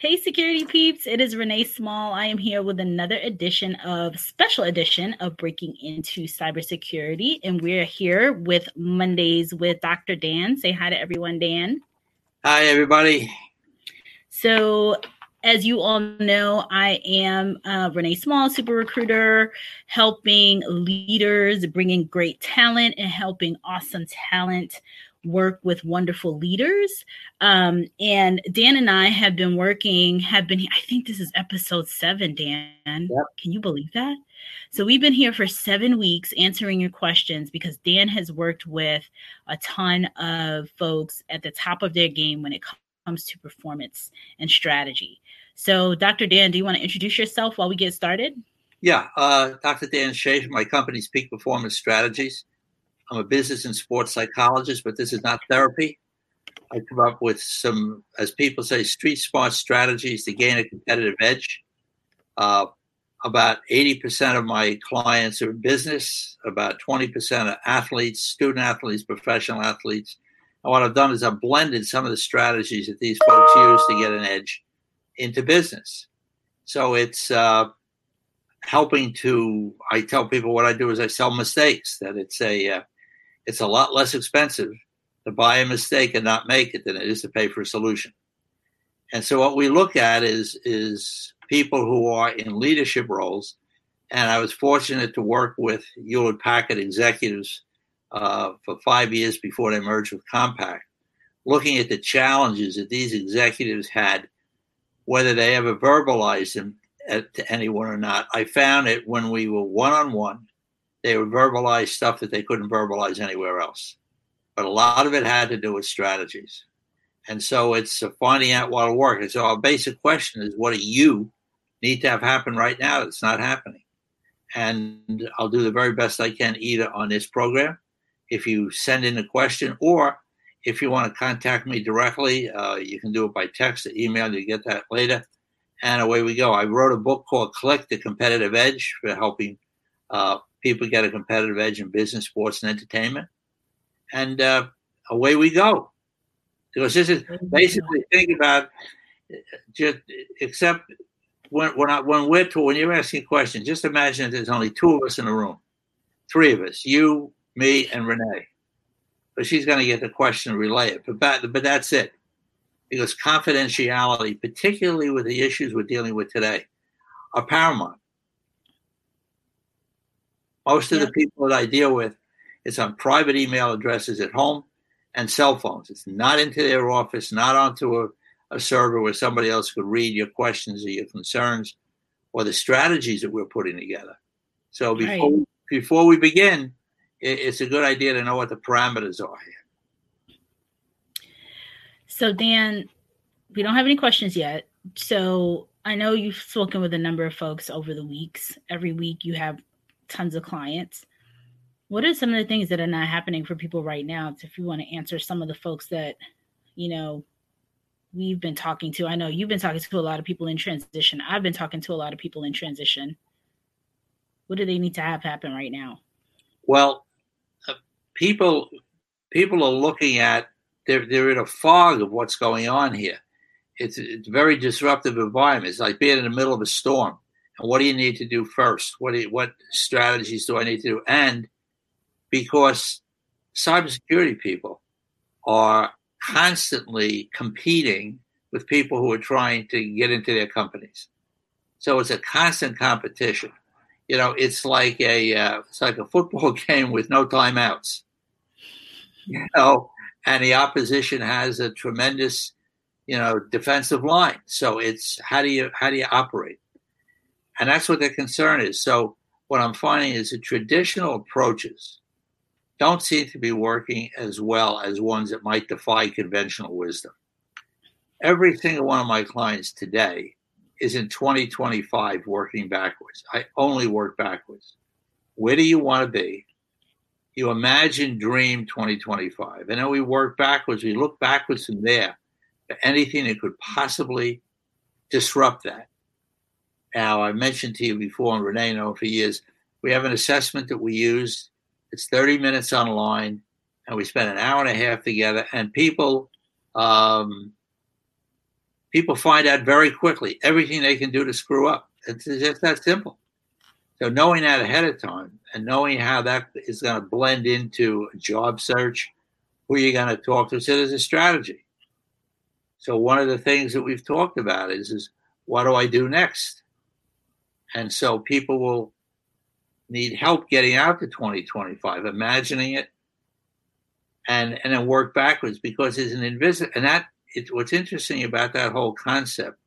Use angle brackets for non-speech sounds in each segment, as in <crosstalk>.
Hey, security peeps, it is Renee Small. I am here with another edition of special edition of Breaking Into Cybersecurity. And we're here with Mondays with Dr. Dan. Say hi to everyone, Dan. Hi, everybody. So, as you all know, I am uh, Renee Small, super recruiter, helping leaders, bringing great talent, and helping awesome talent work with wonderful leaders. Um, and Dan and I have been working, have been, I think this is episode seven, Dan. Yep. Can you believe that? So we've been here for seven weeks answering your questions because Dan has worked with a ton of folks at the top of their game when it comes to performance and strategy. So, Dr. Dan, do you want to introduce yourself while we get started? Yeah, uh, Dr. Dan Schaefer, my company's Peak Performance Strategies. I'm a business and sports psychologist, but this is not therapy. I come up with some, as people say, street smart strategies to gain a competitive edge. Uh, about 80% of my clients are business, about 20% are athletes, student athletes, professional athletes. And what I've done is I've blended some of the strategies that these folks use to get an edge into business. So it's uh, helping to, I tell people what I do is I sell mistakes, that it's a, uh, it's a lot less expensive to buy a mistake and not make it than it is to pay for a solution. And so what we look at is is people who are in leadership roles. And I was fortunate to work with Hewlett Packard executives uh, for five years before they merged with Compaq, looking at the challenges that these executives had, whether they ever verbalized them at, to anyone or not. I found it when we were one on one they would verbalize stuff that they couldn't verbalize anywhere else. But a lot of it had to do with strategies. And so it's finding out what'll work. And so our basic question is what do you need to have happen right now that's not happening? And I'll do the very best I can either on this program, if you send in a question, or if you want to contact me directly, uh, you can do it by text or email. You get that later. And away we go. I wrote a book called Click the Competitive Edge for helping uh, people get a competitive edge in business, sports, and entertainment. And uh, away we go. Because this is basically think about just except when when, I, when we're to, when you're asking questions, just imagine there's only two of us in the room, three of us, you, me, and Renee. But she's going to get the question and relay it. But that, but that's it. Because confidentiality, particularly with the issues we're dealing with today, are paramount. Most of the people that I deal with, it's on private email addresses at home and cell phones. It's not into their office, not onto a, a server where somebody else could read your questions or your concerns or the strategies that we're putting together. So before right. before we begin, it, it's a good idea to know what the parameters are here. So Dan, we don't have any questions yet. So I know you've spoken with a number of folks over the weeks. Every week you have tons of clients. What are some of the things that are not happening for people right now? If you want to answer some of the folks that, you know, we've been talking to. I know you've been talking to a lot of people in transition. I've been talking to a lot of people in transition. What do they need to have happen right now? Well, uh, people people are looking at they're they're in a fog of what's going on here. It's it's a very disruptive environment. It's like being in the middle of a storm. And what do you need to do first? What you, what strategies do I need to do? And because cybersecurity people are constantly competing with people who are trying to get into their companies, so it's a constant competition. You know, it's like a uh, it's like a football <laughs> game with no timeouts. You know, and the opposition has a tremendous, you know, defensive line. So it's how do you how do you operate? And that's what their concern is. So what I'm finding is that traditional approaches don't seem to be working as well as ones that might defy conventional wisdom. Every single one of my clients today is in 2025 working backwards. I only work backwards. Where do you want to be? You imagine dream 2025. And then we work backwards. We look backwards from there for anything that could possibly disrupt that. Now, I mentioned to you before, and Renee know for years, we have an assessment that we use. It's 30 minutes online, and we spend an hour and a half together. And people, um, people find out very quickly everything they can do to screw up. It's just that simple. So knowing that ahead of time and knowing how that is going to blend into a job search, who you're going to talk to, so there's a strategy. So one of the things that we've talked about is is what do I do next? And so people will need help getting out to 2025, imagining it, and and then work backwards because it's an invisible. And that it, what's interesting about that whole concept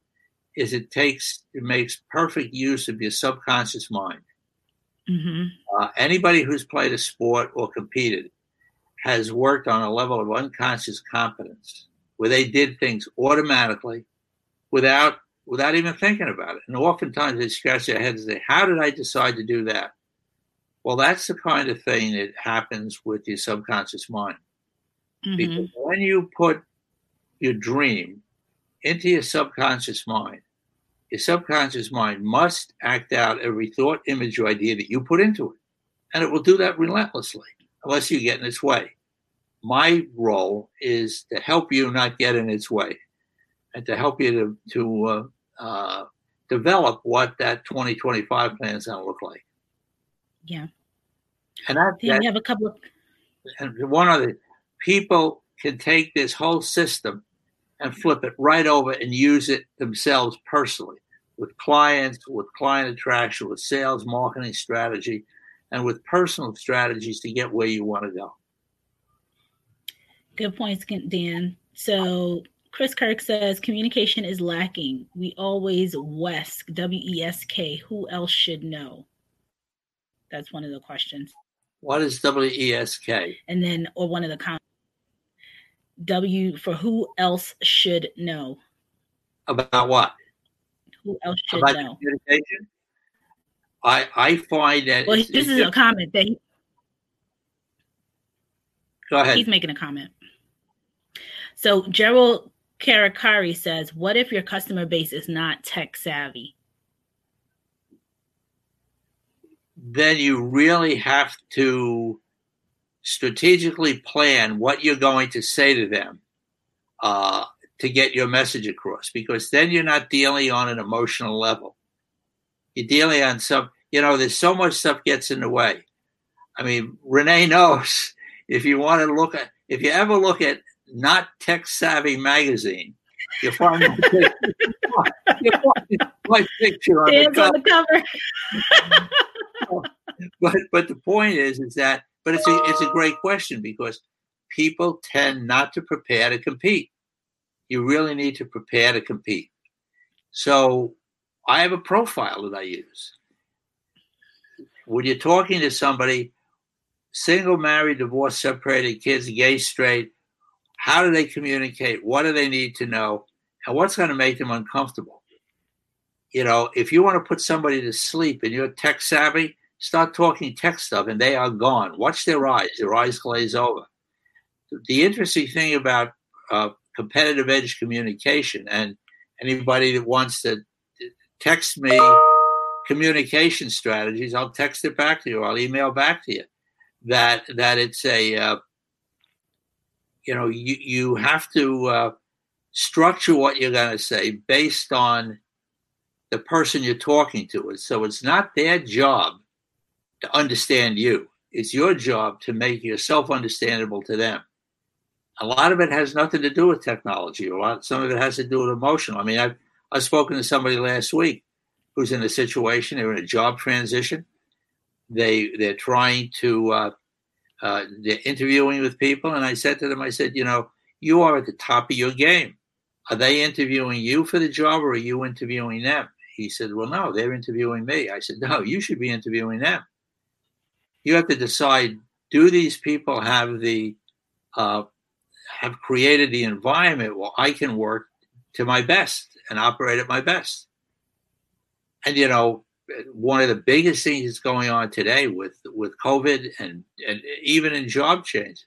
is it takes it makes perfect use of your subconscious mind. Mm-hmm. Uh, anybody who's played a sport or competed has worked on a level of unconscious competence where they did things automatically without without even thinking about it. And oftentimes they scratch their heads and say, How did I decide to do that? Well, that's the kind of thing that happens with your subconscious mind. Mm-hmm. Because when you put your dream into your subconscious mind, your subconscious mind must act out every thought, image, or idea that you put into it. And it will do that relentlessly unless you get in its way. My role is to help you not get in its way and to help you to, to uh, uh, develop what that 2025 plan is going to look like. Yeah. And I that, we have a couple of. And one other, people can take this whole system and flip it right over and use it themselves personally with clients, with client attraction, with sales, marketing strategy, and with personal strategies to get where you want to go. Good points, Dan. So Chris Kirk says communication is lacking. We always WESK, W E S K. Who else should know? That's one of the questions. What is W E S K? And then, or one of the comments. W for who else should know? About what? Who else should About know? Communication? I I find that. Well, this is a comment that. He, Go ahead. He's making a comment. So Gerald Karakari says, "What if your customer base is not tech savvy?" Then you really have to strategically plan what you're going to say to them uh, to get your message across, because then you're not dealing on an emotional level. You're dealing on some, you know, there's so much stuff gets in the way. I mean, Renee <laughs> knows if you want to look at, if you ever look at not tech savvy magazine, you'll find my picture, my picture on, the on the cover. <laughs> but but the point is is that but it's a it's a great question because people tend not to prepare to compete. You really need to prepare to compete. So I have a profile that I use. When you're talking to somebody, single, married, divorced, separated, kids, gay, straight, how do they communicate? What do they need to know? And what's going to make them uncomfortable? You know, if you want to put somebody to sleep and you're tech savvy, start talking tech stuff and they are gone. Watch their eyes, their eyes glaze over. The interesting thing about uh, competitive edge communication, and anybody that wants to text me communication strategies, I'll text it back to you. I'll email back to you that that it's a uh, you know you you have to uh, structure what you're going to say based on the person you're talking to. So it's not their job to understand you. It's your job to make yourself understandable to them. A lot of it has nothing to do with technology. A lot, some of it has to do with emotional. I mean, I've I've spoken to somebody last week who's in a situation. They're in a job transition. They they're trying to uh, uh, they're interviewing with people, and I said to them, I said, you know, you are at the top of your game. Are they interviewing you for the job, or are you interviewing them? He said, well, no, they're interviewing me. I said, no, you should be interviewing them you have to decide do these people have the uh, have created the environment where I can work to my best and operate at my best. And you know, one of the biggest things that's going on today with with COVID and and even in job changes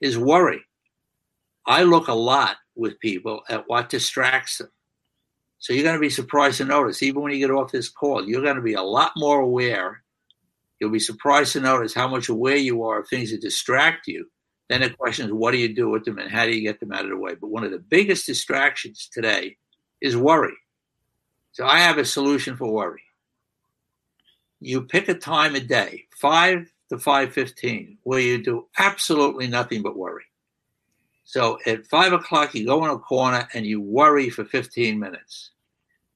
is worry. I look a lot with people at what distracts them. So you're going to be surprised to notice, even when you get off this call, you're going to be a lot more aware You'll be surprised to notice how much aware you are of things that distract you. Then the question is, what do you do with them and how do you get them out of the way? But one of the biggest distractions today is worry. So I have a solution for worry. You pick a time a day, 5 to 5.15, where you do absolutely nothing but worry. So at 5 o'clock, you go in a corner and you worry for 15 minutes.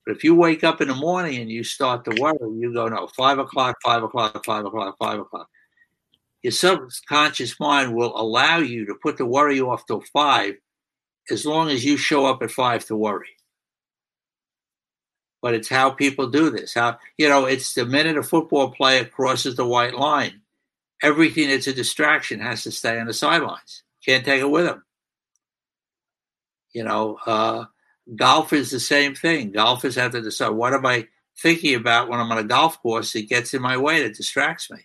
But if you wake up in the morning and you start to worry, you go, no, 5 o'clock, 5 o'clock, 5 o'clock, 5 o'clock. Your subconscious mind will allow you to put the worry off till 5 as long as you show up at 5 to worry but it's how people do this. How you know, it's the minute a football player crosses the white line, everything that's a distraction has to stay on the sidelines. Can't take it with them. You know, uh, golf is the same thing. Golfers have to decide what am I thinking about when I'm on a golf course that gets in my way that distracts me.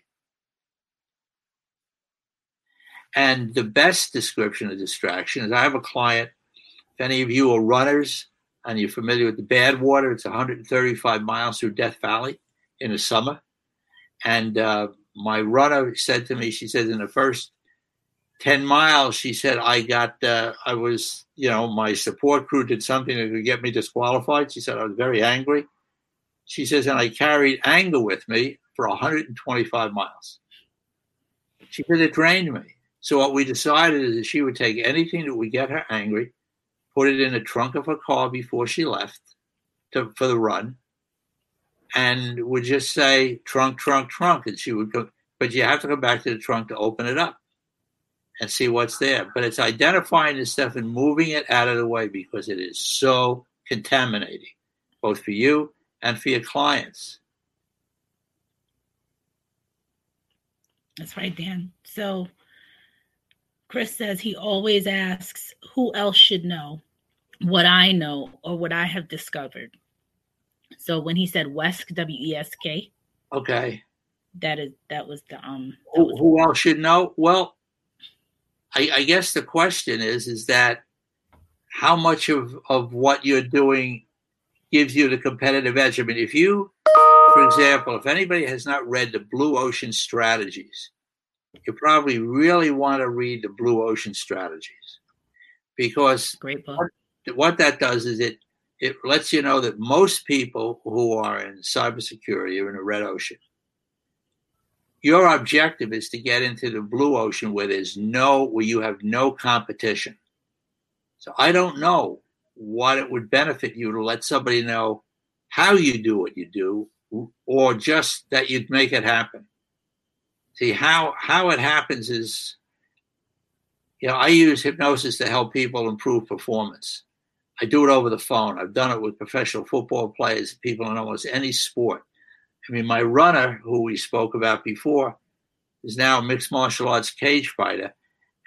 And the best description of distraction is I have a client. If any of you are runners, and you're familiar with the Badwater, it's 135 miles through Death Valley in the summer. And uh, my runner said to me, she said, in the first 10 miles, she said, I got, uh, I was, you know, my support crew did something that could get me disqualified. She said, I was very angry. She says, and I carried anger with me for 125 miles. She said, it drained me. So what we decided is that she would take anything that would get her angry put it in the trunk of her car before she left to, for the run, and would just say trunk, trunk, trunk, and she would go. But you have to go back to the trunk to open it up and see what's there. But it's identifying the stuff and moving it out of the way because it is so contaminating, both for you and for your clients. That's right, Dan. So Chris says he always asks, who else should know what I know or what I have discovered? So when he said Wesk, W E S K. Okay. That is that was the um who, was who else should know? Well, I, I guess the question is is that how much of, of what you're doing gives you the competitive edge? I mean, if you, for example, if anybody has not read the Blue Ocean Strategies, you probably really want to read the Blue Ocean Strategies because. What, what that does is it it lets you know that most people who are in cybersecurity are in the red ocean. Your objective is to get into the blue ocean where there's no where you have no competition. So I don't know what it would benefit you to let somebody know how you do what you do or just that you'd make it happen. See how how it happens is, you know, I use hypnosis to help people improve performance. I do it over the phone. I've done it with professional football players, people in almost any sport. I mean, my runner, who we spoke about before, is now a mixed martial arts cage fighter,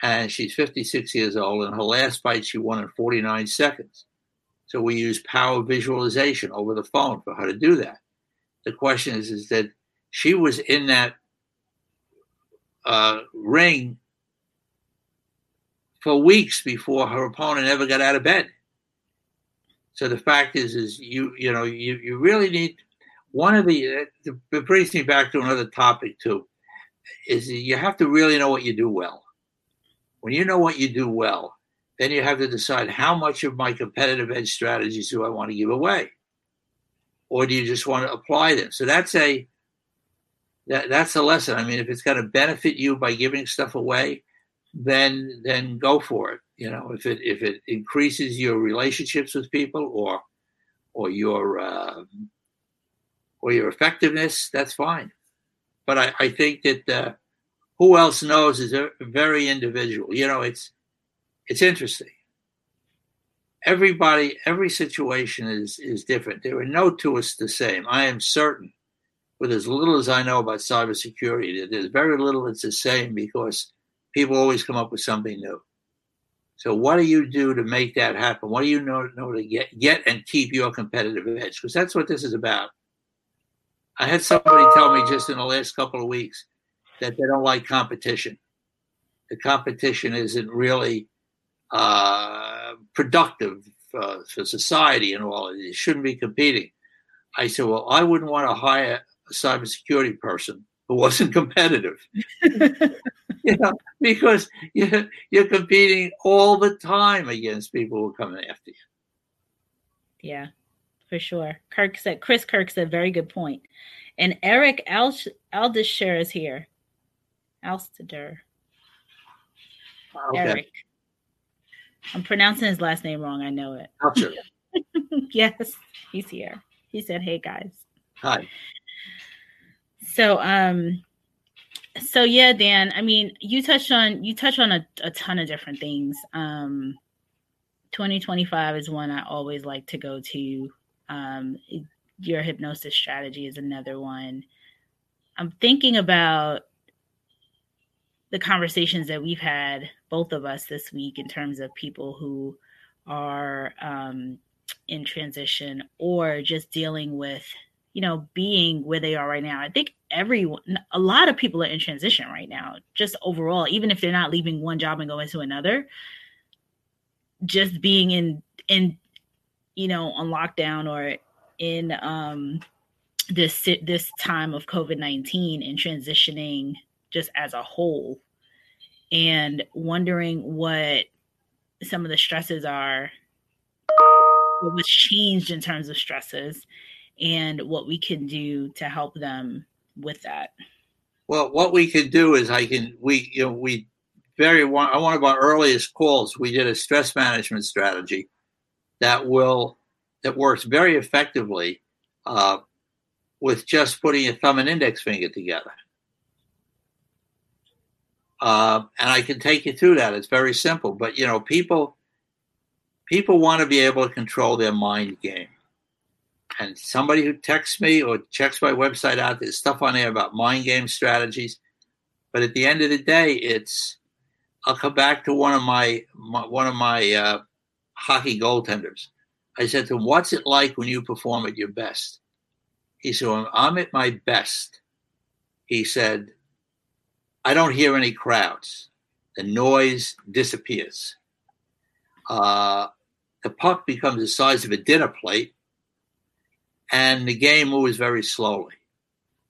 and she's 56 years old. And her last fight, she won in 49 seconds. So we use power visualization over the phone for her to do that. The question is, is that she was in that uh, ring for weeks before her opponent ever got out of bed. So the fact is, is you you know you you really need one of the it brings me back to another topic too, is you have to really know what you do well. When you know what you do well, then you have to decide how much of my competitive edge strategies do I want to give away, or do you just want to apply them? So that's a that, that's a lesson. I mean, if it's going to benefit you by giving stuff away, then then go for it. You know, if it if it increases your relationships with people or or your uh, or your effectiveness, that's fine. But I, I think that uh, who else knows is a very individual. You know, it's it's interesting. Everybody, every situation is is different. There are no two us the same. I am certain with as little as I know about cybersecurity, there's very little that's the same because people always come up with something new. So what do you do to make that happen? What do you know, know to get get and keep your competitive edge? Because that's what this is about. I had somebody tell me just in the last couple of weeks that they don't like competition. The competition isn't really uh, productive uh, for society and all. It shouldn't be competing. I said, well, I wouldn't want to hire cybersecurity person who wasn't <laughs> competitive. you know, because you're, you're competing all the time against people who are coming after you. Yeah, for sure. Kirk said, Chris Kirk said, very good point. And Eric Alsh- Aldisher is here. Alstader. Okay. Eric. I'm pronouncing his last name wrong. I know it. <laughs> Yes, he's here. He said, "Hey guys." Hi. So, um, so yeah, Dan. I mean, you touched on you touched on a, a ton of different things. Um, 2025 is one I always like to go to. Um, your hypnosis strategy is another one. I'm thinking about the conversations that we've had, both of us this week, in terms of people who are um, in transition or just dealing with, you know, being where they are right now. I think everyone, a lot of people are in transition right now, just overall, even if they're not leaving one job and going to another, just being in, in, you know, on lockdown or in um, this this time of COVID nineteen and transitioning just as a whole, and wondering what some of the stresses are, what was changed in terms of stresses, and what we can do to help them with that. Well, what we can do is I can we you know we very one on one of our earliest calls we did a stress management strategy that will that works very effectively uh, with just putting your thumb and index finger together. Uh, and I can take you through that. It's very simple, but you know, people people want to be able to control their mind game. And somebody who texts me or checks my website out, there's stuff on there about mind game strategies. But at the end of the day, it's I'll come back to one of my, my one of my uh, hockey goaltenders. I said to him, What's it like when you perform at your best? He said, I'm at my best, he said, I don't hear any crowds. The noise disappears. Uh, the puck becomes the size of a dinner plate, and the game moves very slowly.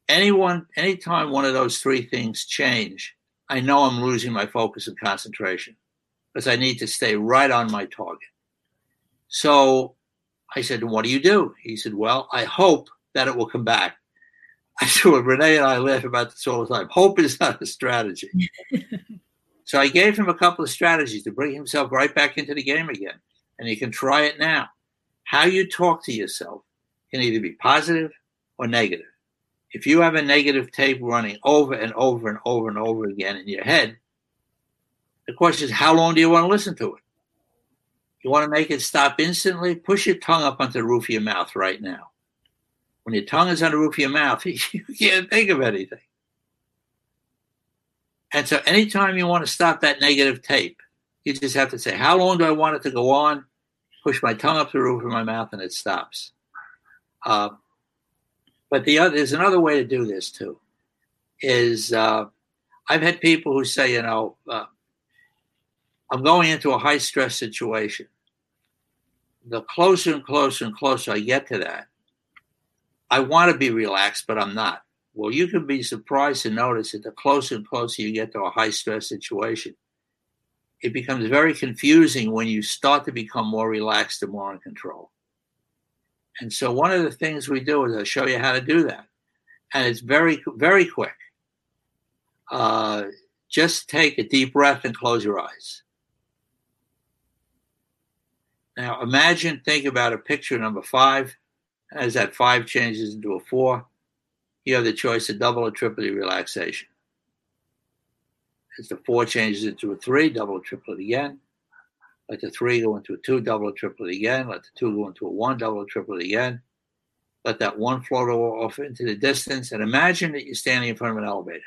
Anyone, anytime one of those three things change, I know I'm losing my focus and concentration because I need to stay right on my target. So I said, What do you do? He said, Well, I hope that it will come back. <laughs> I said, Well, Renee and I laugh about this all the time. Hope is not a strategy. <laughs> so I gave him a couple of strategies to bring himself right back into the game again. And he can try it now. How you talk to yourself can either be positive or negative. If you have a negative tape running over and over and over and over again in your head, the question is, how long do you want to listen to it? You want to make it stop instantly? Push your tongue up onto the roof of your mouth right now. When your tongue is on the roof of your mouth, <laughs> you can't think of anything. And so anytime you want to stop that negative tape, you just have to say, How long do I want it to go on? Push my tongue up the roof of my mouth and it stops. Uh, but the other, there's another way to do this too. Is uh, I've had people who say, you know, uh, I'm going into a high stress situation. The closer and closer and closer I get to that, I want to be relaxed, but I'm not. Well, you can be surprised to notice that the closer and closer you get to a high stress situation, it becomes very confusing when you start to become more relaxed and more in control. And so, one of the things we do is I show you how to do that. And it's very, very quick. Uh, just take a deep breath and close your eyes. Now imagine, think about a picture number five. As that five changes into a four, you have the choice of double or triple the relaxation. As the four changes into a three, double or triple it again. Let the three go into a two, double or triple it again. Let the two go into a one, double or triple it again. Let that one float off into the distance. And imagine that you're standing in front of an elevator.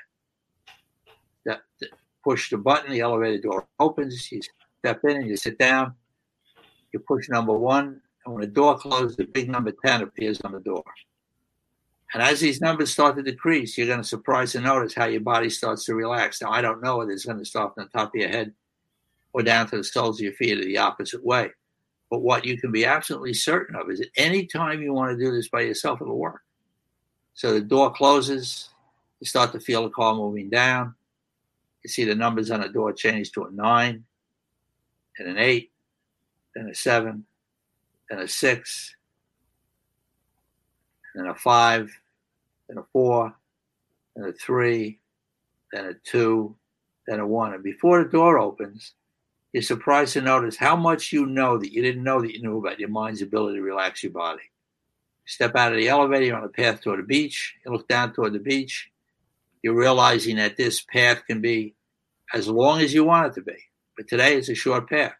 That, that push the button, the elevator door opens, you step in and you sit down you push number one, and when the door closes, the big number 10 appears on the door. And as these numbers start to decrease, you're going to surprise and notice how your body starts to relax. Now, I don't know whether it's going to start from the top of your head or down to the soles of your feet or the opposite way. But what you can be absolutely certain of is that any time you want to do this by yourself, it'll work. So the door closes, you start to feel the car moving down. You see the numbers on the door change to a nine and an eight then a seven, then a six, then a five, then a four, then a three, then a two, then a one. And before the door opens, you're surprised to notice how much you know that you didn't know that you knew about your mind's ability to relax your body. step out of the elevator, you're on a path toward the beach, you look down toward the beach, you're realizing that this path can be as long as you want it to be. But today it's a short path.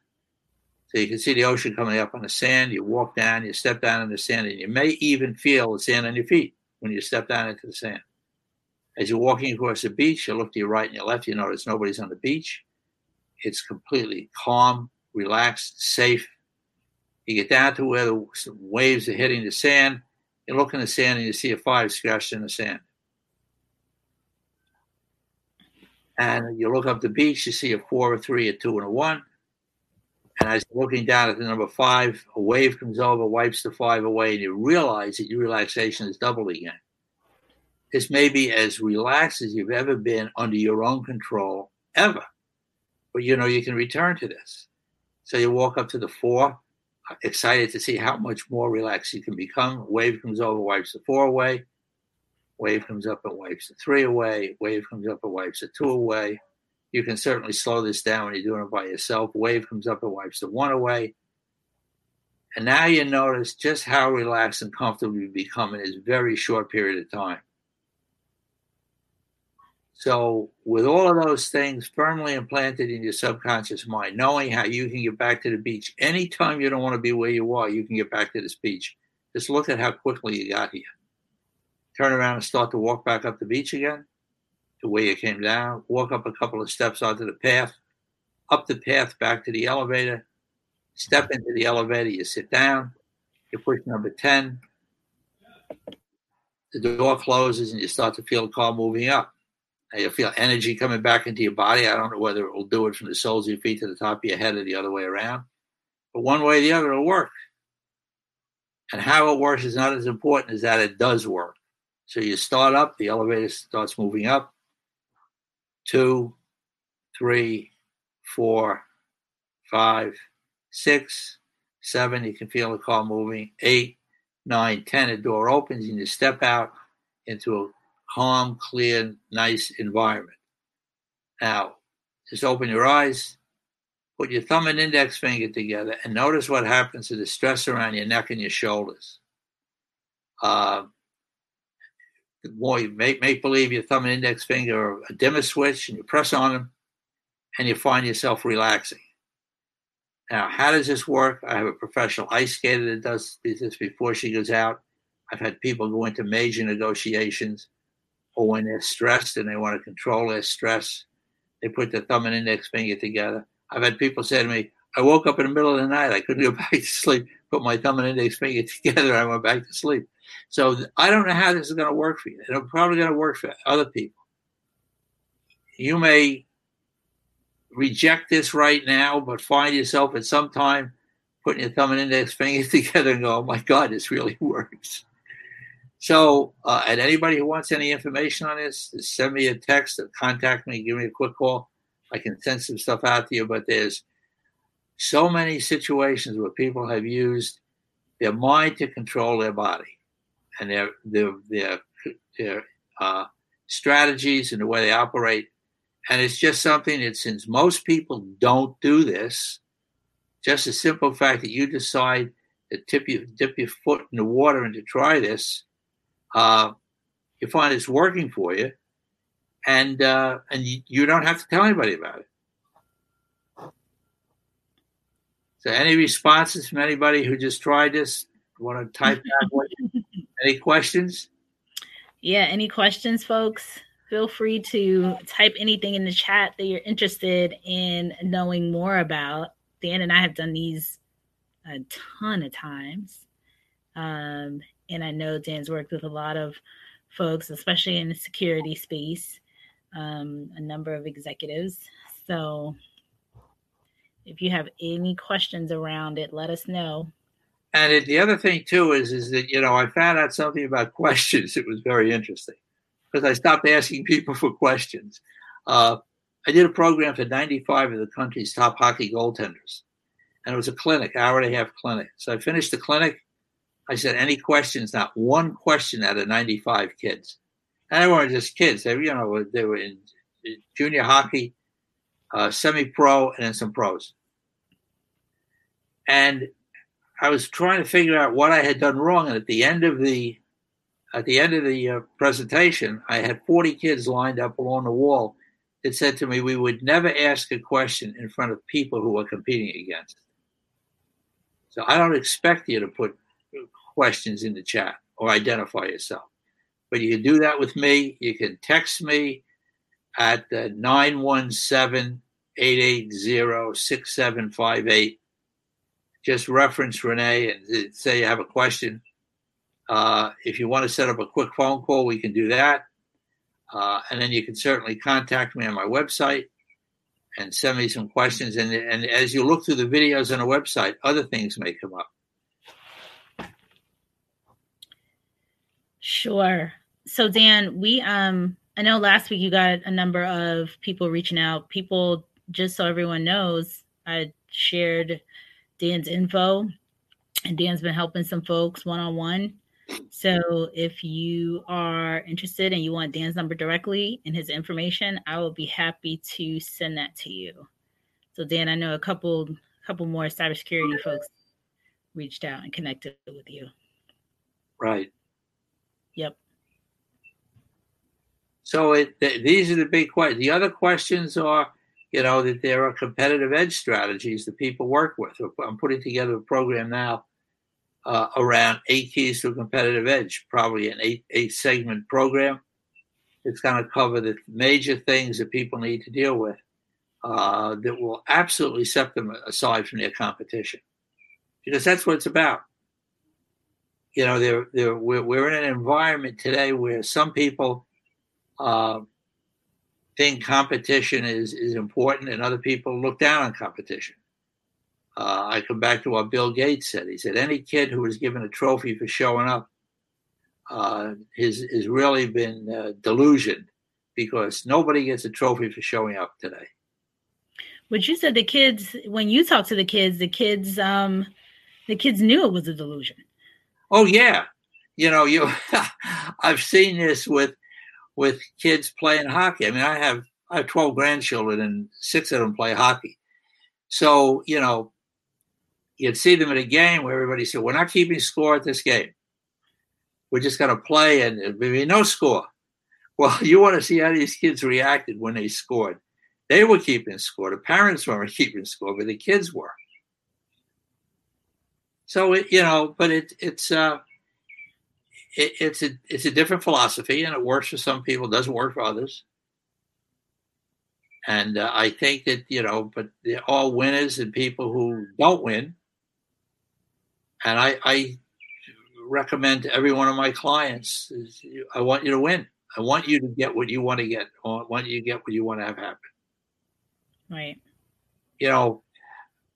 So you can see the ocean coming up on the sand. You walk down, you step down in the sand, and you may even feel the sand on your feet when you step down into the sand. As you're walking across the beach, you look to your right and your left, you notice nobody's on the beach. It's completely calm, relaxed, safe. You get down to where the waves are hitting the sand. You look in the sand and you see a five scratched in the sand. And you look up the beach, you see a four, a three, a two, and a one. And as you're looking down at the number five, a wave comes over, wipes the five away, and you realize that your relaxation is doubled again. This may be as relaxed as you've ever been under your own control ever. But you know, you can return to this. So you walk up to the four, uh, excited to see how much more relaxed you can become. Wave comes over, wipes the four away. Wave comes up and wipes the three away. Wave comes up and wipes the two away. You can certainly slow this down when you're doing it by yourself. Wave comes up and wipes the one away. And now you notice just how relaxed and comfortable you become in this very short period of time. So, with all of those things firmly implanted in your subconscious mind, knowing how you can get back to the beach anytime you don't want to be where you are, you can get back to this beach. Just look at how quickly you got here. Turn around and start to walk back up the beach again to where you came down, walk up a couple of steps onto the path, up the path back to the elevator, step into the elevator, you sit down, you push number 10, the door closes, and you start to feel the car moving up. You feel energy coming back into your body. I don't know whether it will do it from the soles of your feet to the top of your head or the other way around. But one way or the other, it'll work. And how it works is not as important as that it does work. So you start up, the elevator starts moving up two, three, four, five, six, seven. You can feel the car moving. Eight, nine, ten. The door opens and you step out into a calm, clear, nice environment. Now, just open your eyes, put your thumb and index finger together, and notice what happens to the stress around your neck and your shoulders. Uh, more you make, make believe your thumb and index finger are a dimmer switch and you press on them and you find yourself relaxing. Now, how does this work? I have a professional ice skater that does this before she goes out. I've had people go into major negotiations or when they're stressed and they want to control their stress, they put their thumb and index finger together. I've had people say to me, I woke up in the middle of the night. I couldn't <laughs> go back to sleep. Put my thumb and index finger <laughs> together. I went back to sleep. So I don't know how this is going to work for you. It's probably going to work for other people. You may reject this right now, but find yourself at some time putting your thumb and index <laughs> finger together and go, oh my God, this really works. So, uh, and anybody who wants any information on this, send me a text or contact me, give me a quick call. I can send some stuff out to you, but there's so many situations where people have used their mind to control their body and their their their, their uh, strategies and the way they operate. And it's just something that since most people don't do this, just a simple fact that you decide to tip dip your foot in the water and to try this, uh, you find it's working for you, and uh, and you, you don't have to tell anybody about it. So, any responses from anybody who just tried this? Want to type out <laughs> any questions? Yeah, any questions, folks? Feel free to type anything in the chat that you're interested in knowing more about. Dan and I have done these a ton of times. Um, and I know Dan's worked with a lot of folks, especially in the security space, um, a number of executives. So if you have any questions around it, let us know. And it, the other thing too is is that you know I found out something about <laughs> questions. It was very interesting because I stopped asking people for questions. Uh, I did a program for 95 of the country's top hockey goaltenders, and it was a clinic, hour and a half clinic. So I finished the clinic. I said, "Any questions?" Not one question out of 95 kids, and they weren't just kids. They, you know, they were in junior hockey, uh, semi-pro, and then some pros. And I was trying to figure out what I had done wrong. And at the end of the at the end of the uh, presentation, I had 40 kids lined up along the wall that said to me, "We would never ask a question in front of people who are competing against." So I don't expect you to put questions in the chat or identify yourself, but you can do that with me. You can text me at 917 880 6758. Just reference Renee and say you have a question. Uh, if you want to set up a quick phone call, we can do that. Uh, and then you can certainly contact me on my website and send me some questions. And, and as you look through the videos on the website, other things may come up. Sure. So Dan, we um I know last week you got a number of people reaching out. People, just so everyone knows, I shared Dan's info, and Dan's been helping some folks one on one. So if you are interested and you want Dan's number directly and his information, I will be happy to send that to you. So Dan, I know a couple couple more cybersecurity folks reached out and connected with you. Right. Yep. So it, th- these are the big questions. The other questions are, you know, that there are competitive edge strategies that people work with. I'm putting together a program now uh, around eight keys to a competitive edge, probably an eight eight segment program. It's going to cover the major things that people need to deal with uh, that will absolutely set them aside from their competition, because that's what it's about. You know, they're, they're, we're, we're in an environment today where some people uh, think competition is, is important and other people look down on competition. Uh, I come back to what Bill Gates said. He said, any kid who was given a trophy for showing up uh, has, has really been uh, delusioned because nobody gets a trophy for showing up today. But you said the kids, when you talk to the kids, the kids, um, the kids knew it was a delusion. Oh yeah, you know, you. <laughs> I've seen this with with kids playing hockey. I mean, I have I have 12 grandchildren and six of them play hockey. So, you know, you'd see them at a game where everybody said, We're not keeping score at this game. We're just going to play and there'll be no score. Well, <laughs> you want to see how these kids reacted when they scored. They were keeping score. The parents weren't <laughs> keeping score, but the kids were. So, it, you know, but it, it's, uh, it, it's a it's a different philosophy, and it works for some people, doesn't work for others. And uh, I think that you know, but they're all winners and people who don't win. And I, I recommend to every one of my clients: is, I want you to win. I want you to get what you want to get. I want you to get what you want to have happen. Right. You know,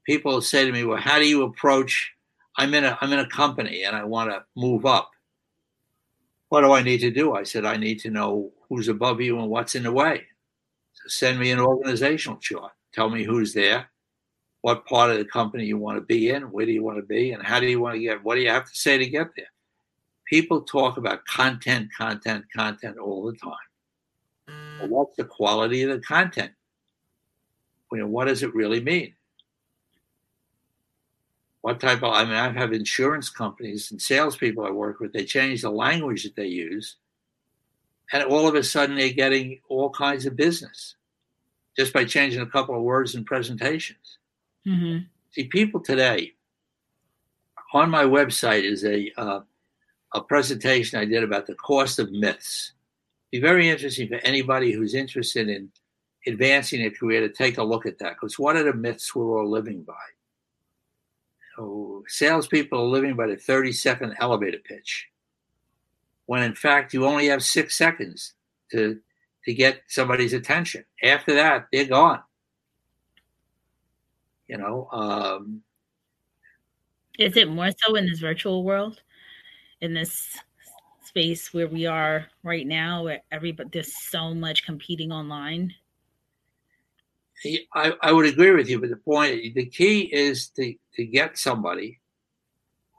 people say to me, "Well, how do you approach?" I'm in a I'm in a company and I want to move up what do I need to do? I said, I need to know who's above you and what's in the way. So send me an organizational chart. Tell me who's there, what part of the company you want to be in, where do you want to be, and how do you want to get, what do you have to say to get there? People talk about content, content, content all the time. What's the quality of the content? You know, what does it really mean? What type of, I mean, I have insurance companies and salespeople I work with, they change the language that they use. And all of a sudden, they're getting all kinds of business just by changing a couple of words in presentations. Mm-hmm. See, people today, on my website is a, uh, a presentation I did about the cost of myths. Be very interesting for anybody who's interested in advancing a career to take a look at that because what are the myths we're all living by? Oh, salespeople are living by the 30 second elevator pitch, when in fact you only have six seconds to to get somebody's attention. After that, they're gone. You know. Um, Is it more so in this virtual world, in this space where we are right now, where everybody there's so much competing online? I, I would agree with you, but the point, the key is to, to get somebody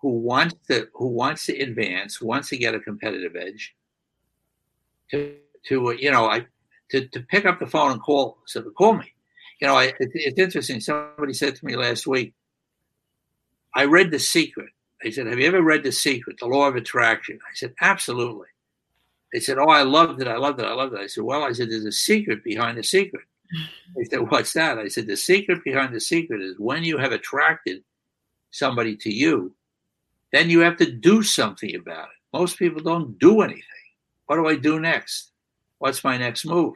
who wants to who wants to advance, wants to get a competitive edge, to to you know, I to, to pick up the phone and call, so to call me. You know, I, it, it's interesting. Somebody said to me last week, I read The Secret. They said, Have you ever read The Secret, The Law of Attraction? I said, Absolutely. They said, Oh, I loved it. I loved it. I loved it. I said, Well, I said, There's a secret behind the secret. They said, What's that? I said, The secret behind the secret is when you have attracted somebody to you, then you have to do something about it. Most people don't do anything. What do I do next? What's my next move?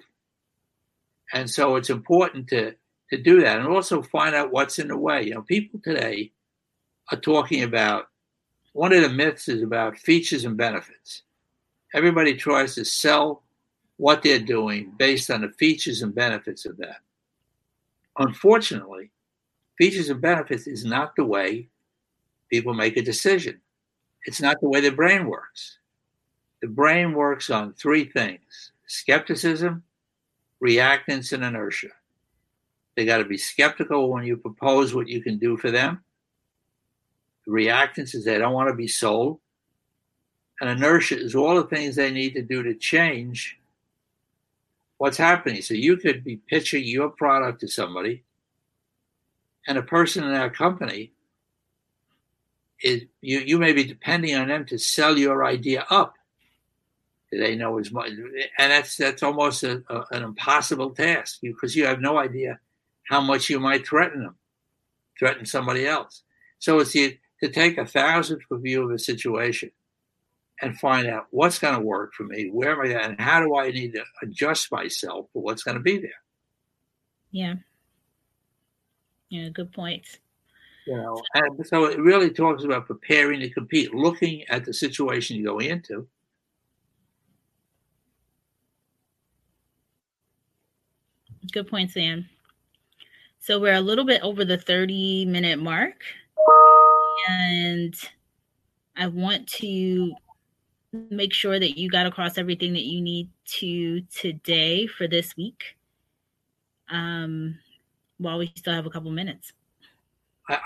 And so it's important to, to do that and also find out what's in the way. You know, people today are talking about one of the myths is about features and benefits. Everybody tries to sell what they're doing based on the features and benefits of that. Unfortunately, features and benefits is not the way people make a decision. It's not the way the brain works. The brain works on three things skepticism, reactance, and inertia. They got to be skeptical when you propose what you can do for them. The reactance is they don't want to be sold. And inertia is all the things they need to do to change what's happening. So you could be pitching your product to somebody, and a person in that company is you, you may be depending on them to sell your idea up. They know as much, and that's that's almost a, a, an impossible task because you have no idea how much you might threaten them, threaten somebody else. So it's the, to take a thousandth view of a situation and find out what's going to work for me, where am I at, and how do I need to adjust myself for what's going to be there. Yeah. Yeah, good points. You know, and so it really talks about preparing to compete, looking at the situation you go into. Good point, Sam. So we're a little bit over the 30 minute mark. And I want to make sure that you got across everything that you need to today for this week um, while we still have a couple minutes.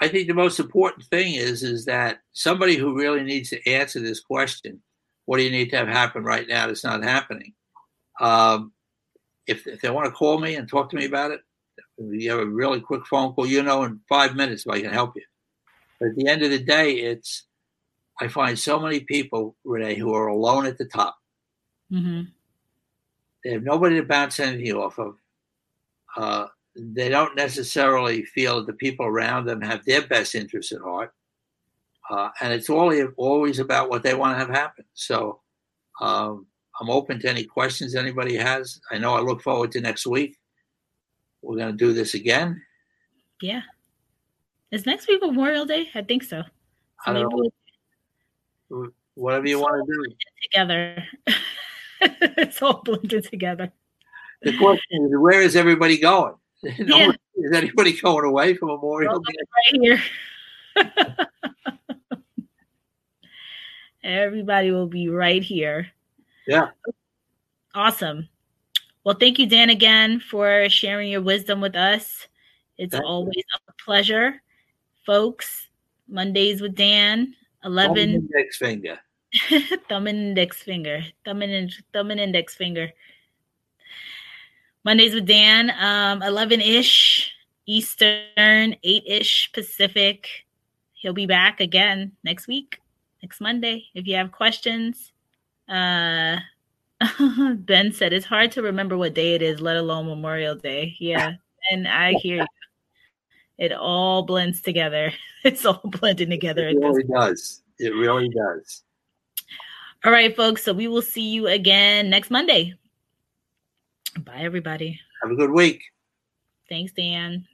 I think the most important thing is is that somebody who really needs to answer this question, what do you need to have happen right now that's not happening? Um, if, if they want to call me and talk to me about it, you have a really quick phone call, you know, in five minutes if I can help you. But at the end of the day, it's I find so many people, Renee, who are alone at the top. Mm-hmm. They have nobody to bounce anything off of. Uh, they don't necessarily feel that the people around them have their best interests at heart. Uh, and it's all, always about what they want to have happen. So um, I'm open to any questions anybody has. I know I look forward to next week. We're going to do this again. Yeah. Is next week Memorial Day? I think so. so don't know. We'll, Mm, whatever you want to do. Together. <laughs> it's all blended together. The question is, where is everybody going? <laughs> yeah. Is anybody going away from Memorial Day? Right here. <laughs> Everybody will be right here. Yeah. Awesome. Well, thank you, Dan, again for sharing your wisdom with us. It's always a pleasure. Folks, Mondays with Dan, 11. <laughs> Thumb index finger. thumb and index finger. Thumb and, thumb and index finger. Mondays with Dan, um, 11 ish Eastern, 8 ish Pacific. He'll be back again next week, next Monday. If you have questions, uh, <laughs> Ben said it's hard to remember what day it is, let alone Memorial Day. Yeah, <laughs> and I hear you. It all blends together. It's all blending together. It really does. It really does. All right, folks. So we will see you again next Monday. Bye, everybody. Have a good week. Thanks, Dan.